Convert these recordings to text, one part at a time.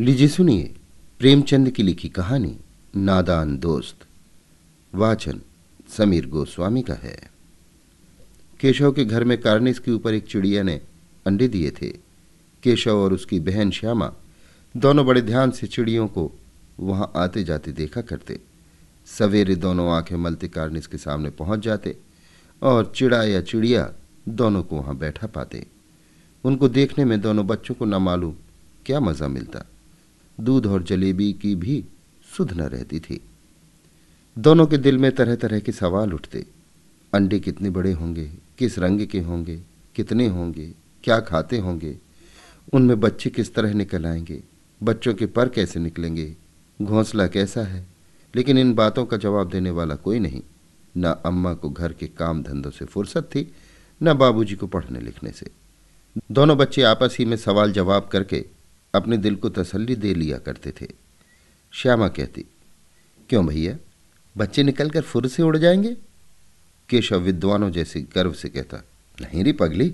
लीजिए सुनिए प्रेमचंद की लिखी कहानी, नादान दोस्त। वाचन समीर गोस्वामी का है। केशव के घर में कार्निस के ऊपर एक चिड़िया ने अंडे दिए थे। केशव और उसकी बहन श्यामा दोनों बड़े ध्यान से चिड़ियों को वहाँ आते जाते देखा करते। सवेरे दोनों आँखें मलते कार्निस के सामने पहुँच जाते और चिड़ा या चिड़िया दोनों को वहाँ बैठा पाते। उनको देखने में दोनों बच्चों को न मालूम क्या मज़ा मिलता। दूध और जलेबी की भी सुध न रहती थी। दोनों के दिल में तरह तरह के सवाल उठते। अंडे कितने बड़े होंगे, किस रंग के होंगे, कितने होंगे, क्या खाते होंगे, उनमें बच्चे किस तरह निकल आएँगे, बच्चों के पर कैसे निकलेंगे, घोंसला कैसा है? लेकिन इन बातों का जवाब देने वाला कोई नहीं। न अम्मा को घर के काम धंधों से फुर्सत थी, न बाबूजी को पढ़ने लिखने से। दोनों बच्चे आपस ही में सवाल जवाब करके अपने दिल को तसल्ली दे लिया करते थे। श्यामा कहती, क्यों भैया? बच्चे निकलकर फुर से उड़ जाएँगे? केशव विद्वानों जैसे गर्व से कहता, नहीं री पगली,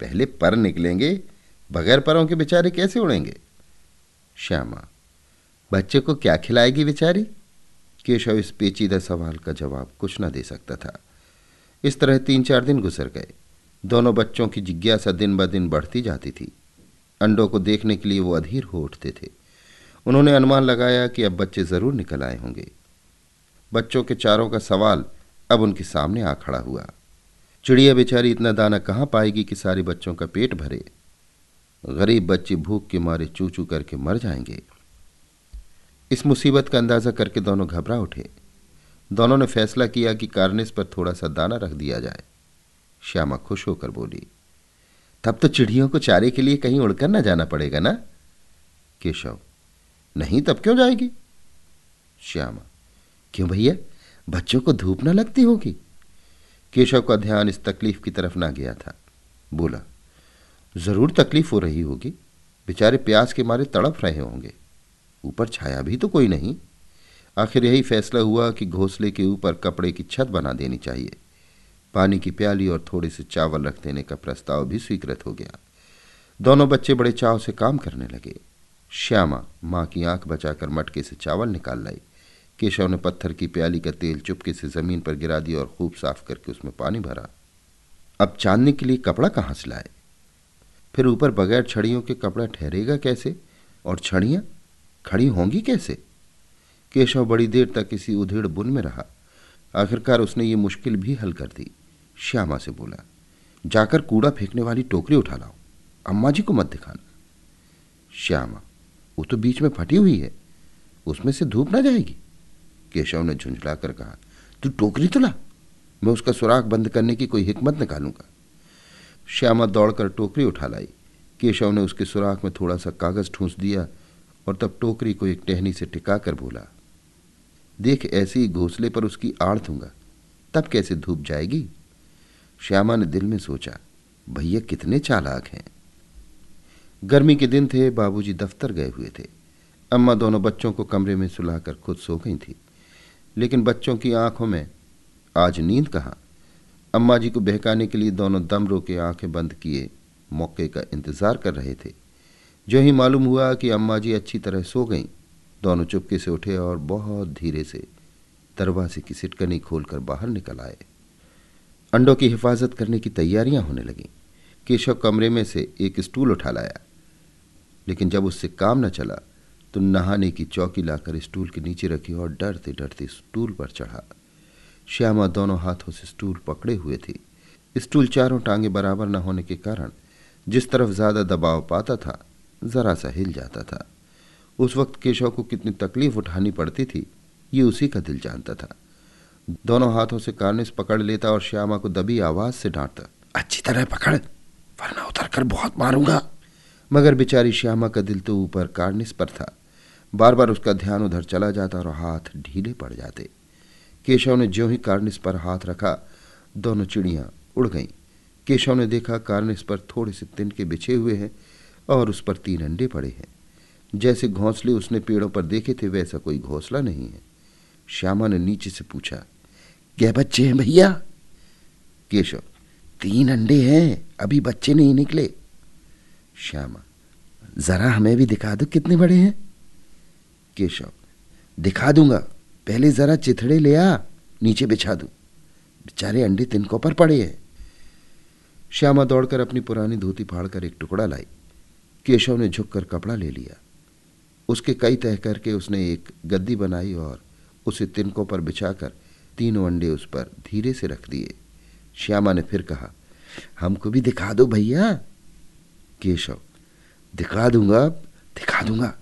पहले पर निकलेंगे, बगैर परों के बेचारे कैसे उड़ेंगे? श्यामा, बच्चे को क्या खिलाएगी बेचारी? केशव इस पेचीदा सवाल का जवाब कुछ न दे सकता था। इस तरह तीन चार दिन गुजर गए। दोनों बच्चों की जिज्ञासा दिन ब दिन बढ़ती जाती थी। अंडों को देखने के लिए वो अधीर हो उठते थे। उन्होंने अनुमान लगाया कि अब बच्चे ज़रूर निकल आए होंगे। बच्चों के चारों का सवाल अब उनके सामने आ खड़ा हुआ। चिड़िया बेचारी इतना दाना कहाँ पाएगी कि सारे बच्चों का पेट भरे? गरीब बच्चे भूख के मारे चू चू करके मर जाएँगे। इस मुसीबत का अंदाज़ा करके दोनों घबरा उठे। दोनों ने फैसला किया कि कार्निस पर थोड़ा सा दाना रख दिया जाए। श्यामा खुश होकर बोली तब तो चिड़ियों को चारे के लिए कहीं उड़कर ना जाना पड़ेगा ना? केशव, नहीं, तब क्यों जाएगी? श्यामा, क्यों भैया? बच्चों को धूप ना लगती होगी? केशव का ध्यान इस तकलीफ़ की तरफ़ ना गया था। बोला, ज़रूर तकलीफ़ हो रही होगी। बेचारे प्यास के मारे तड़प रहे होंगे। ऊपर छाया भी तो कोई नहीं। आखिर यही फैसला हुआ कि घोंसले के ऊपर कपड़े की छत बना देनी चाहिए। पानी की प्याली और थोड़े से चावल रख देने का प्रस्ताव भी स्वीकृत हो गया। दोनों बच्चे बड़े चाव से काम करने लगे। श्यामा माँ की आँख बचाकर मटके से चावल निकाल लाई। केशव ने पत्थर की प्याली का तेल चुपके से ज़मीन पर गिरा दिया और खूब साफ़ करके उसमें पानी भरा। अब चांदने के लिए कपड़ा कहाँ से लाए? फिर ऊपर बगैर छड़ियों के कपड़ा ठहरेगा कैसे? और छड़ियाँ? खड़ी होंगी कैसे? केशव बड़ी देर तक किसी उधेड़ बुन में रहा। आखिरकार उसने ये मुश्किल भी हल कर दी। श्यामा से बोला, जाकर कूड़ा फेंकने वाली टोकरी उठा लाओ अम्मा जी को मत दिखाना। श्यामा, वो तो बीच में फटी हुई है, उसमें से धूप ना जाएगी? केशव ने झुंझलाकर कहा, तू टोकरी तो ला, मैं उसका सुराख बंद करने की कोई हिकमत निकालूँगा। श्यामा दौड़कर टोकरी उठा लाई। केशव ने उसके सुराख में थोड़ा सा कागज़ ठूंस दिया और तब टोकरी को एक टहनी से टिका कर बोला, देख, ऐसे ही घोंसले पर उसकी आड़ दूँगा तब कैसे धूप जाएगी? श्यामा ने दिल में सोचा, भैया कितने चालाक हैं। गर्मी के दिन थे, बाबूजी दफ्तर गए हुए थे। अम्मा दोनों बच्चों को कमरे में सुलाकर खुद सो गई थी। लेकिन बच्चों की आँखों में आज नींद कहाँ? अम्मा जी को बहकाने के लिए दोनों दम रोके आँखें बंद किए मौके का इंतज़ार कर रहे थे। जो ही मालूम हुआ कि अम्मा जी अच्छी तरह सो गईं, दोनों चुपके से उठे और बहुत धीरे से दरवाजे की सिटकनी खोलकर बाहर निकल आए। अंडों की हिफाजत करने की तैयारियाँ होने लगीं। केशव कमरे में से एक स्टूल उठा लाया। लेकिन जब उससे काम न चला तो नहाने की चौकी लाकर स्टूल के नीचे रखी और डरते डरते स्टूल पर चढ़ा। श्यामा दोनों हाथों से स्टूल पकड़े हुए थी। स्टूल चारों टांगे बराबर न होने के कारण जिस तरफ़ ज़्यादा दबाव पाता था, जरा सा हिल जाता था। उस वक्त केशव को कितनी तकलीफ़ उठानी पड़ती थी, ये उसी का दिल जानता था। दोनों हाथों से कार्निस पकड़ लेता और श्यामा को दबी आवाज़ से डांटता। अच्छी तरह पकड़ वरना उतर कर बहुत मारूँगा। मगर बेचारी श्यामा का दिल तो ऊपर कार्निस पर था। बार बार उसका ध्यान उधर चला जाता और हाथ ढीले पड़ जाते। केशव ने ज्यों ही कार्निस पर हाथ रखा दोनों चिड़ियाँ उड़ गईं। केशव ने देखा कार्निस पर थोड़े से तिनके बिछे हुए हैं और उस पर तीन अंडे पड़े हैं। जैसे घोंसले उसने पेड़ों पर देखे थे वैसा कोई घोंसला नहीं है। श्यामा ने नीचे से पूछा क्या बच्चे हैं भैया? केशव, तीन अंडे हैं, अभी बच्चे नहीं निकले। श्यामा, जरा हमें भी दिखा दो कितने बड़े हैं। केशव, दिखा दूँगा, पहले जरा चिथड़े ले आ, नीचे बिछा दू। बेचारे अंडे तिनकों पर पड़े हैं। श्यामा दौड़कर अपनी पुरानी धोती फाड़कर एक टुकड़ा लाई। केशव ने झुककर कपड़ा ले लिया। उसके कई तह करके उसने एक गद्दी बनाई और उसे तिनकों पर बिछाकर तीनों अंडे उस पर धीरे से रख दिए। श्यामा ने फिर कहा, हमको भी दिखा दो भैया। केशव, दिखा दूँगा दिखा दूँगा।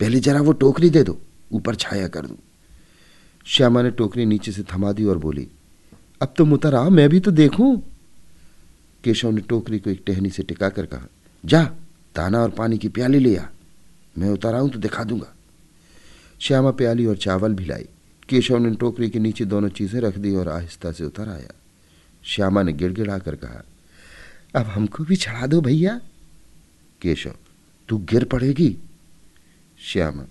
पहले जरा वो टोकरी दे दो, ऊपर छाया कर दूँ। श्यामा ने टोकरी नीचे से थमा दी और बोली, अब तुम उतर आओ मैं भी तो देखूँ। केशव ने टोकरी को एक टहनी से टिका कर कहा, जा, दाना और पानी की प्याली ले आ। मैं उतर आऊँ तो दिखा दूँगा। श्यामा प्याली और चावल भी लाई। केशव ने टोकरी के नीचे दोनों चीज़ें रख दी और आहिस्ता से उतर आया। श्यामा ने गिड़गिड़ा कर कहा, अब हमको भी चढ़ा दो भैया। केशव, तू गिर पड़ेगी। श्यामा,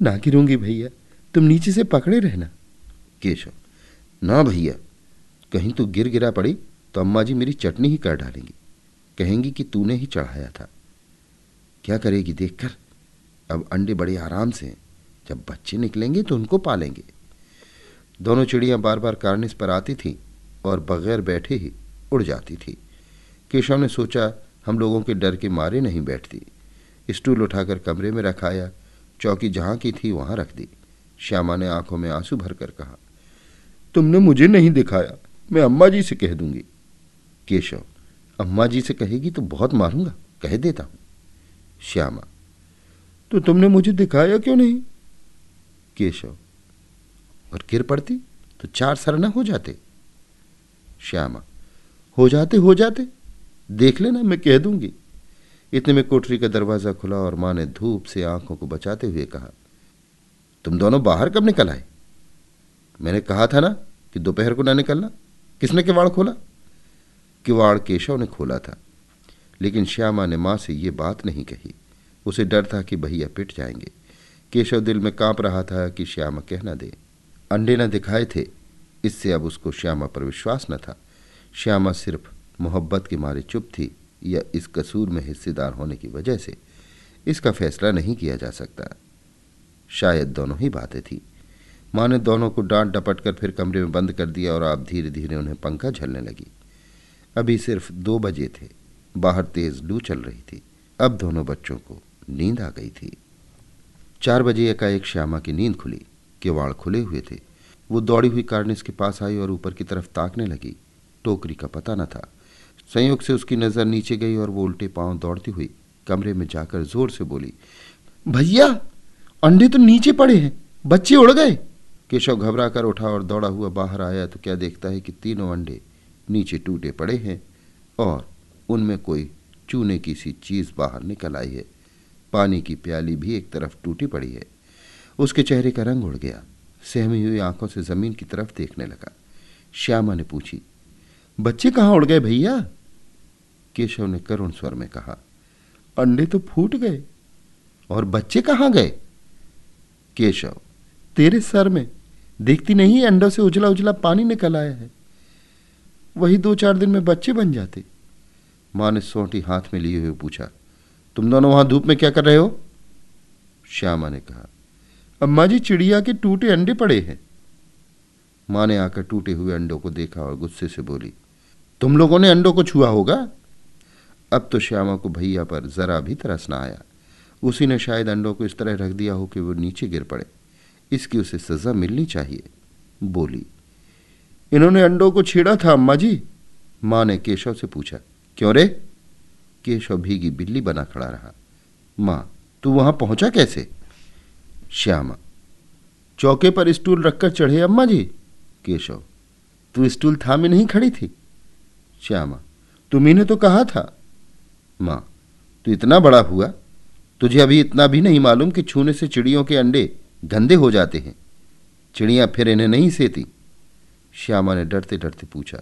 ना गिरूँगी भैया, तुम नीचे से पकड़े रहना। केशव, ना भैया, कहीं तू गिर गिरा पड़ी तो अम्मा जी मेरी चटनी ही कर डालेंगी। कहेंगी कि तूने ही चढ़ाया था। क्या करेगी देखकर? अब अंडे बड़े आराम से जब बच्चे निकलेंगे तो उनको पालेंगे। दोनों चिड़ियाँ बार बार कार्निस पर आती थीं और बगैर बैठे ही उड़ जाती थी। केशव ने सोचा, हम लोगों के डर के मारे नहीं बैठती। स्टूल उठाकर कमरे में रखाया, चौकी जहाँ की थी वहाँ रख दी। श्यामा ने आँखों में आँसू भरकर कहा, तुमने मुझे नहीं दिखाया, मैं अम्मा जी से कह दूँगी। केशव, अम्मा जी से कहेगी तो बहुत मारूँगा, कह देता हूँ। श्यामा तो तुमने मुझे दिखाया क्यों नहीं? केशव और गिर पड़ती तो चार सर न हो जाते। श्यामा, हो जाते हो जाते। देख लेना, मैं कह दूँगी। इतने में कोठरी का दरवाज़ा खुला और माँ ने धूप से आँखों को बचाते हुए कहा, तुम दोनों बाहर कब निकल आए? मैंने कहा था ना कि दोपहर को ना निकलना। किसने किवाड़ खोला? किवाड़ केशव ने खोला था। लेकिन श्यामा ने माँ से ये बात नहीं कही। उसे डर था कि भैया पिट जाएँगे। केशव दिल में काँप रहा था कि श्यामा कहना दे। अंडे न दिखाए थे, इससे अब उसको श्यामा पर विश्वास न था। श्यामा सिर्फ़ मोहब्बत के मारे चुप थी या इस कसूर में हिस्सेदार होने की वजह से, इसका फैसला नहीं किया जा सकता। शायद दोनों ही बातें थी। माँ ने दोनों को डांट डपट कर फिर कमरे में बंद कर दिया और आप धीरे धीरे उन्हें पंखा झलने लगी। अभी सिर्फ़ दो बजे थे, बाहर तेज लू चल रही थी। अब दोनों बच्चों को नींद आ गई थी। चार बजे एकाएक श्यामा की नींद खुली। किवाड़ खुले हुए थे। वो दौड़ी हुई कार्निस के पास आई और ऊपर की तरफ़ ताकने लगी। टोकरी का पता न था। संयोग से उसकी नज़र नीचे गई और वो उल्टे पाँव दौड़ती हुई कमरे में जाकर ज़ोर से बोली, भैया, अंडे तो नीचे पड़े हैं, बच्चे उड़ गए। केशव घबरा कर उठा और दौड़ा हुआ बाहर आया तो क्या देखता है कि तीनों अंडे नीचे टूटे पड़े हैं और उनमें कोई चूने की सी चीज़ बाहर निकल आई है। पानी की प्याली भी एक तरफ़ टूटी पड़ी है। उसके चेहरे का रंग उड़ गया। सहमी हुई आँखों से ज़मीन की तरफ़ देखने लगा। श्यामा ने पूछी, बच्चे कहाँ उड़ गए भैया? केशव ने करुण स्वर में कहा अंडे तो फूट गए। और बच्चे कहाँ गए? केशव, तेरे सर में, देखती नहीं अंडों से उजला उजला पानी निकल आया है। वही दो चार दिन में बच्चे बन जाते। माँ ने सोटी हाथ में लिए हुए पूछा, तुम दोनों वहाँ धूप में क्या कर रहे हो? श्यामा ने कहा अम्मा जी चिड़िया के टूटे अंडे पड़े हैं। माँ ने आकर टूटे हुए अंडों को देखा और गुस्से से बोली, तुम लोगों ने अंडों को छुआ होगा? अब तो श्यामा को भैया पर जरा भी तरस ना आया। उसी ने शायद अंडों को इस तरह रख दिया हो कि वो नीचे गिर पड़े। इसकी उसे सजा मिलनी चाहिए। बोली, इन्होंने अंडों को छेड़ा था अम्मा जी? माँ ने केशव से पूछा, क्यों रे? केशव भीगी बिल्ली बना खड़ा रहा। माँ, तू वहाँ पहुँचा कैसे? श्यामा। चौके पर स्टूल रखकर चढ़े अम्मा जी। केशव, तू स्टूल थामे नहीं खड़ी थी? श्यामा तुम्ही तो कहा था? माँ, तू इतना बड़ा हुआ, तुझे अभी इतना भी नहीं मालूम कि छूने से चिड़ियों के अंडे गंदे हो जाते हैं। चिड़िया फिर इन्हें नहीं सेती। श्यामा ने डरते डरते पूछा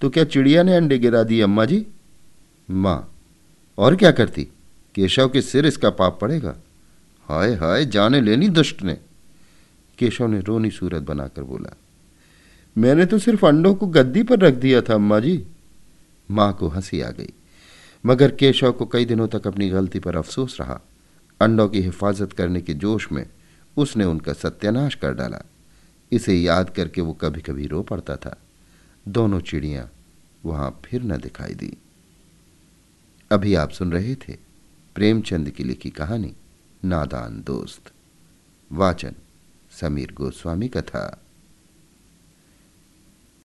तो क्या चिड़िया ने अंडे गिरा दिए अम्मा जी? माँ, और क्या करती? केशव के सिर इसका पाप पड़ेगा। हाय हाय, जाने लेनी दुष्ट ने। केशव ने रोनी सूरत बनाकर बोला, मैंने तो सिर्फ़ अंडों को गद्दी पर रख दिया था, अम्मा जी। माँ को हँसी आ गई, मगर केशव को कई दिनों तक अपनी गलती पर अफसोस रहा। अंडों की हिफाजत करने के जोश में उसने उनका सत्यानाश कर डाला। इसे याद करके वो कभी कभी रो पड़ता था। दोनों चिड़ियाँ वहाँ फिर न दिखाई दी। अभी आप सुन रहे थे प्रेमचंद की लिखी कहानी। नादान दोस्त। वाचन समीर गोस्वामी कथा।